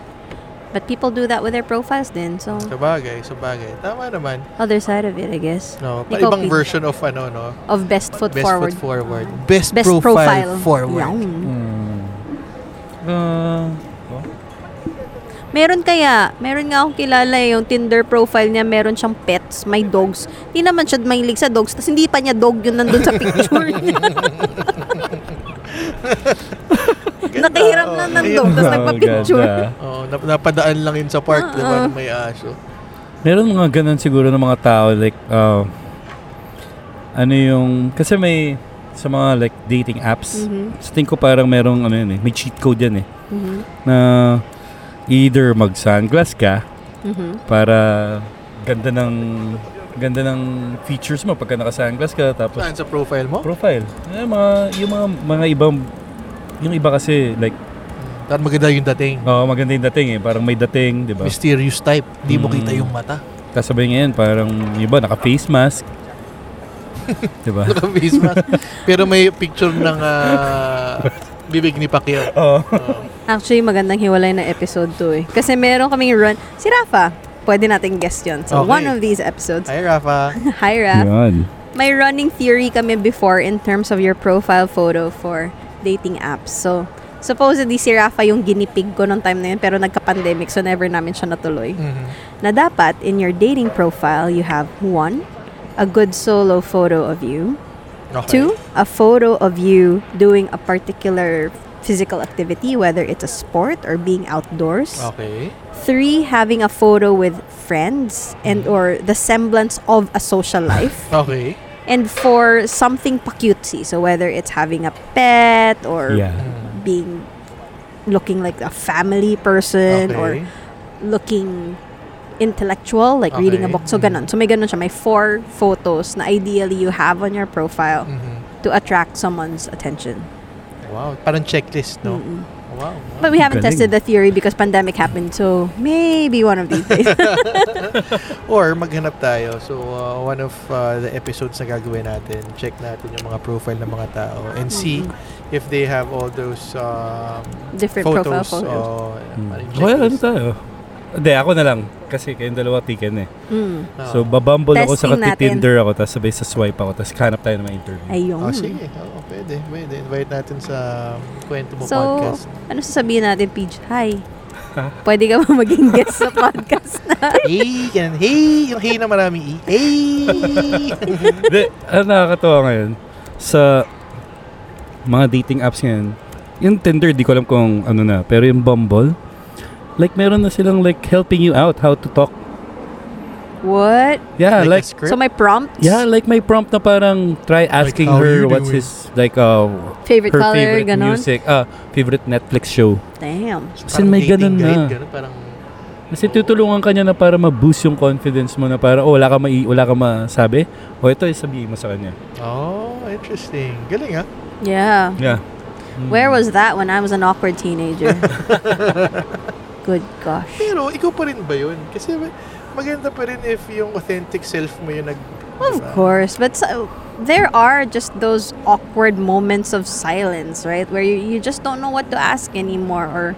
But people do that with their profiles din. So, Sabagay, sabagay. Tama naman. other side of it, I guess. No, pa ibang version of ano no. Of best foot Best forward. foot forward. Best, Best profile, profile. forward. Yawn. Mm. Uh, oh. Meron kaya, meron nga akong kilala eh, yung Tinder profile niya, meron siyang pets, may dogs. Hindi naman siya mahilig sa dogs, tapos hindi pa niya dog yun nandun sa picture niya. Nakahiram oh. na ng dog, tapos Oh, nagpa-picture. Oh, nap- napadaan lang yun sa park, di ba, Oo. na may aso. Meron mga ganun siguro ng mga tao like uh, ano yung kasi may sa mga like dating apps. Mhm. Sa tingin ko parang merong ano yun eh, may cheat code yan eh Mhm. na either mag-sunglass ka Mhm. para ganda ng ganda ng features mo pagka naka-sunglass ka tapos Saan sa profile mo? profile. Eh, mga yung mga mga ibang yung iba kasi like Parang maganda yung dating. oh, maganda yung dating eh, parang may dating, 'di ba? Mysterious type. Di mo Mm. kita yung mata. Tapos sabay ngayon parang yung iba naka-face mask. 'Di ba? Naka-face mask. Pero may picture ng ah, bibig ni Pacquiao. Oo. Oh. Actually, magandang hiwalay na episode to eh. Kasi meron kaming run, si Rafa, pwede nating guest yun. So, Okay. one of these episodes. Hi, Rafa. Hi, Raf. Yan. may running theory kami before in terms of your profile photo for dating apps. So, supposedly si Rafa yung ginipig ko nung time na yun, pero nagka-pandemic, so never namin siya natuloy. Mhm. Na dapat, in your dating profile, you have one, a good solo photo of you. Okay. Two, a photo of you doing a particular physical activity, whether it's a sport or being outdoors. Okay. Three, having a photo with friends and or the semblance of a social life. Okay. And for something pa cutesy, so whether it's having a pet or Yeah. Being looking like a family person or Okay. looking intellectual, like reading a Okay. book. So ganon. So may ganon siya. May four photos na ideally you have on your profile Mhm. to attract someone's attention. Wow. Parang checklist, no? Mm-mm. Wow. But we haven't Galing. tested the theory because pandemic happened. So maybe one of these days. Or maghanap tayo. So, uh, one of uh, the episodes na gagawin natin, check natin yung mga profile ng mga tao and see Mm-mm. if they have all those um, Different profile photos. photos. uh, Hmm. parang Kaya ano tayo? Hindi, ako na lang. Kasi kayong dalawa taken eh. Mm. So, babumble ako sa Testing natin. Tinder ako, tapos sabay sa swipe ako, tapos hanap tayo ng mga interview. Ayun. Oh, sige. Oo, pwede. Pwede. Invite natin sa Kwento Mo So, Podcast. ano sasabihin natin, Peach? Hi. Ha? Pwede ka ba maging guest sa podcast na? Hey! Ganun. Hey! Yung hey na maraming e. Hey! Hindi, ano nakakatawa ngayon, sa mga dating apps ngayon, yung Tinder, di ko alam kung ano na, pero yung Bumble, like meron na silang like helping you out how to talk. What? Yeah, a like, script? So may prompts? yeah, like may prompt na parang try asking how her what's doing? his like uh, favorite her color, favorite ganon? music, ah, favorite Netflix show. Damn. Kasi may ganun na. Ganun, parang, Kasi tutulungan ka niya na para ma-boost yung confidence mo na para oh, wala ka mai wala ka masabi. O ito sabihin mo sa kanya. oh, interesting. Galing ah. Yeah. Yeah. Where was that when I was an awkward teenager? Good gosh. Pero ikaw pa rin ba yun? Kasi maganda pa rin if yung authentic self mo yung nag... Of diba? course, but so, there are just those awkward moments of silence, right? Where you, you just don't know what to ask anymore or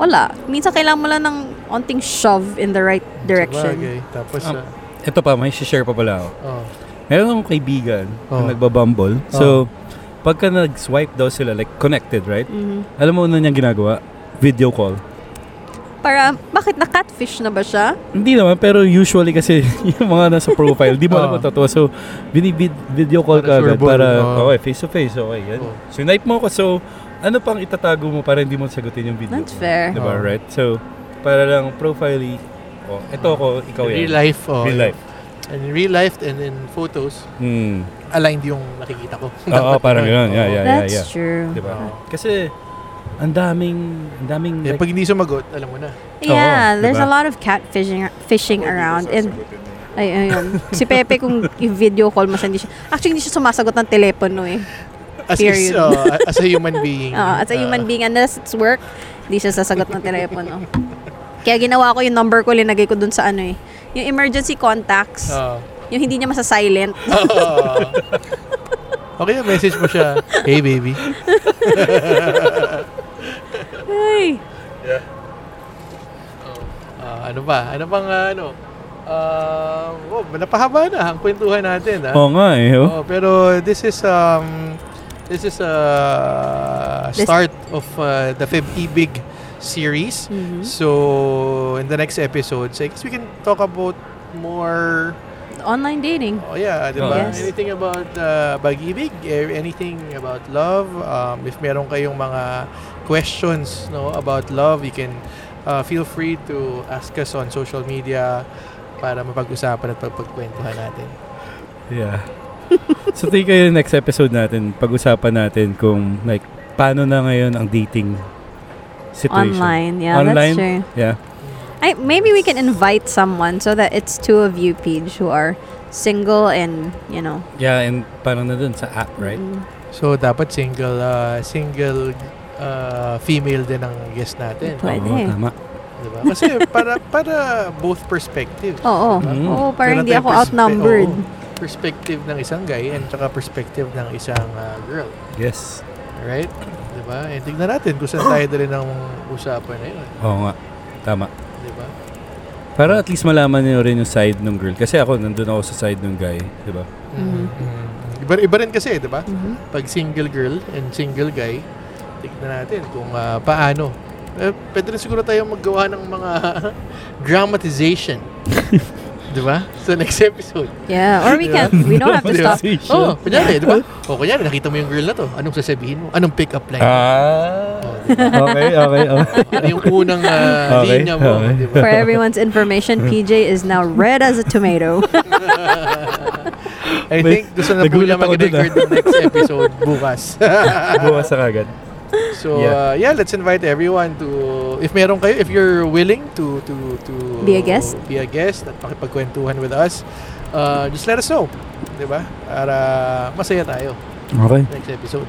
wala. Minsan kailangan mo lang ng onting shove in the right direction. Sabagay. Tapos, Um, ah, Ito pa, may share pa pala ako. oh, Meron akong kaibigan Oh. na nagbabumble. So, pagka nag-swipe daw sila, like connected, right? Mhm. Alam mo ano niyang ginagawa? Video call. Para, bakit na-catfish na ba siya? Hindi naman, pero usually kasi yung mga nasa profile, di mo alam Oh. ang totoo. So, binibid-video call Para ka agad para, Oh. okay, face to face, okay, yan. Oh. So, snipe mo ko. So, ano pang itatago mo para hindi mo sagutin yung video? That's fair. Diba, Oh. right? So, para lang profile oh, ito ako, ikaw yan. real life. Oh, Real life. And in real life and in photos, Hmm. aligned yung nakikita ko. Oo, parang gano'n. Yeah, yeah, yeah, That's yeah. true. Diba? Oo. Kasi, ang daming, ang daming, Eh, like, pag hindi sumagot, alam mo na. Yeah, Oo, there's diba? a lot of catfishing fishing around and ay ayun. Si Pepe kung i-video call mo siya hindi siya. Actually hindi siya sumasagot ng telepono eh. As, Period. is, uh, as a human being. Ah, as a human uh, being unless it's work, hindi siya sasagot ng telepono. Kaya ginawa ko yung number ko, linagay ko dun sa ano eh. Yung emergency contacts, uh, yung hindi niya masa-silent. okay, message mo siya. Hey, baby. Ay, Ah, ano ba? Ano bang ah, ano? Uh, oh, napahaba na ang kwentuhan natin. Ah. oo nga eh. Oh. Oh, pero this is um this is a This- start of uh, the Feb Ibig series. Mhm. So in the next episodes, I guess we can talk about more online dating. Oh yeah, di Oh, ba? yes. Anything about uh, pag-ibig, eh, anything about love, um, if meron kayong mga questions no about love, you can uh, feel free to ask us on social media para mapag-usapan at pagpagkwentuhan natin. Yeah. so, tingin kayo yung next episode natin, pag-usapan natin kung, like, paano na ngayon ang dating situation. Online, yeah, Online? that's true. Yeah. I, maybe we can invite someone so that it's two of you, Peach, who are single and, you know. Yeah, and parang na dun sa app, right? mm, So dapat single uh, single uh, female din ang guest natin. Pwede. Oo, tama. Diba? Kasi para para both perspectives. Oo. Mm. Oo, parang hindi ako perspe- outnumbered. oo. perspective ng isang guy and saka perspective ng isang uh, girl. Yes. Right? Diba? And tignan natin kung saan tayo dali ng usapan na yun. Oo nga. Tama. Diba? Para at least malaman niyo rin yung side ng girl. Kasi ako, nandun ako sa side ng guy. Di ba? Mhm. Mhm. Iba, iba rin kasi, diba? Mhm. Pag single girl and single guy, tignan natin kung ah, paano. Eh, pwede rin siguro tayong maggawa ng mga dramatization. diba? Sa next episode. Yeah, or we can. We don't have to stop. Realization. Oo, oh, kunyari, diba? O, kunyari, nakita mo yung girl na to. Anong sasabihin mo? Anong pick-up line? Ah. Oh, diba? okay, okay, okay. Ano yung unang ah, Okay, linya mo? okay. Diba? For everyone's information, PJ is now red as a tomato. I May- think gusto na po dun, mag-record ng next episode bukas. Bukas sa kagad. So Yeah. uh, yeah, let's invite everyone to if meron kayo if you're willing to to to Be a guest? be a guest at makipagkwentuhan with us, uh, just let us know, 'di ba? Para masaya tayo Okay. next episode.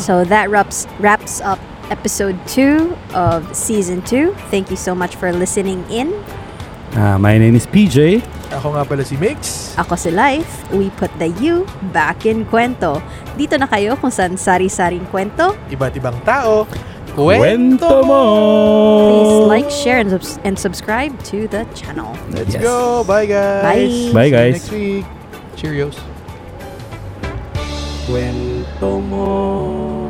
so that wraps wraps up episode two of season two. Thank you so much for listening in. Uh, my name is PJ. Ako nga pala si Mix. Ako si Life. We put the you back in kwento. Dito na kayo kung saan sari-saring kwento. Iba't ibang tao. Kwento mo! Please like, share, and, subs- and subscribe to the channel. Let's yes. go! Bye guys! Bye! Bye guys! next week! Cheerios! Kwento mo!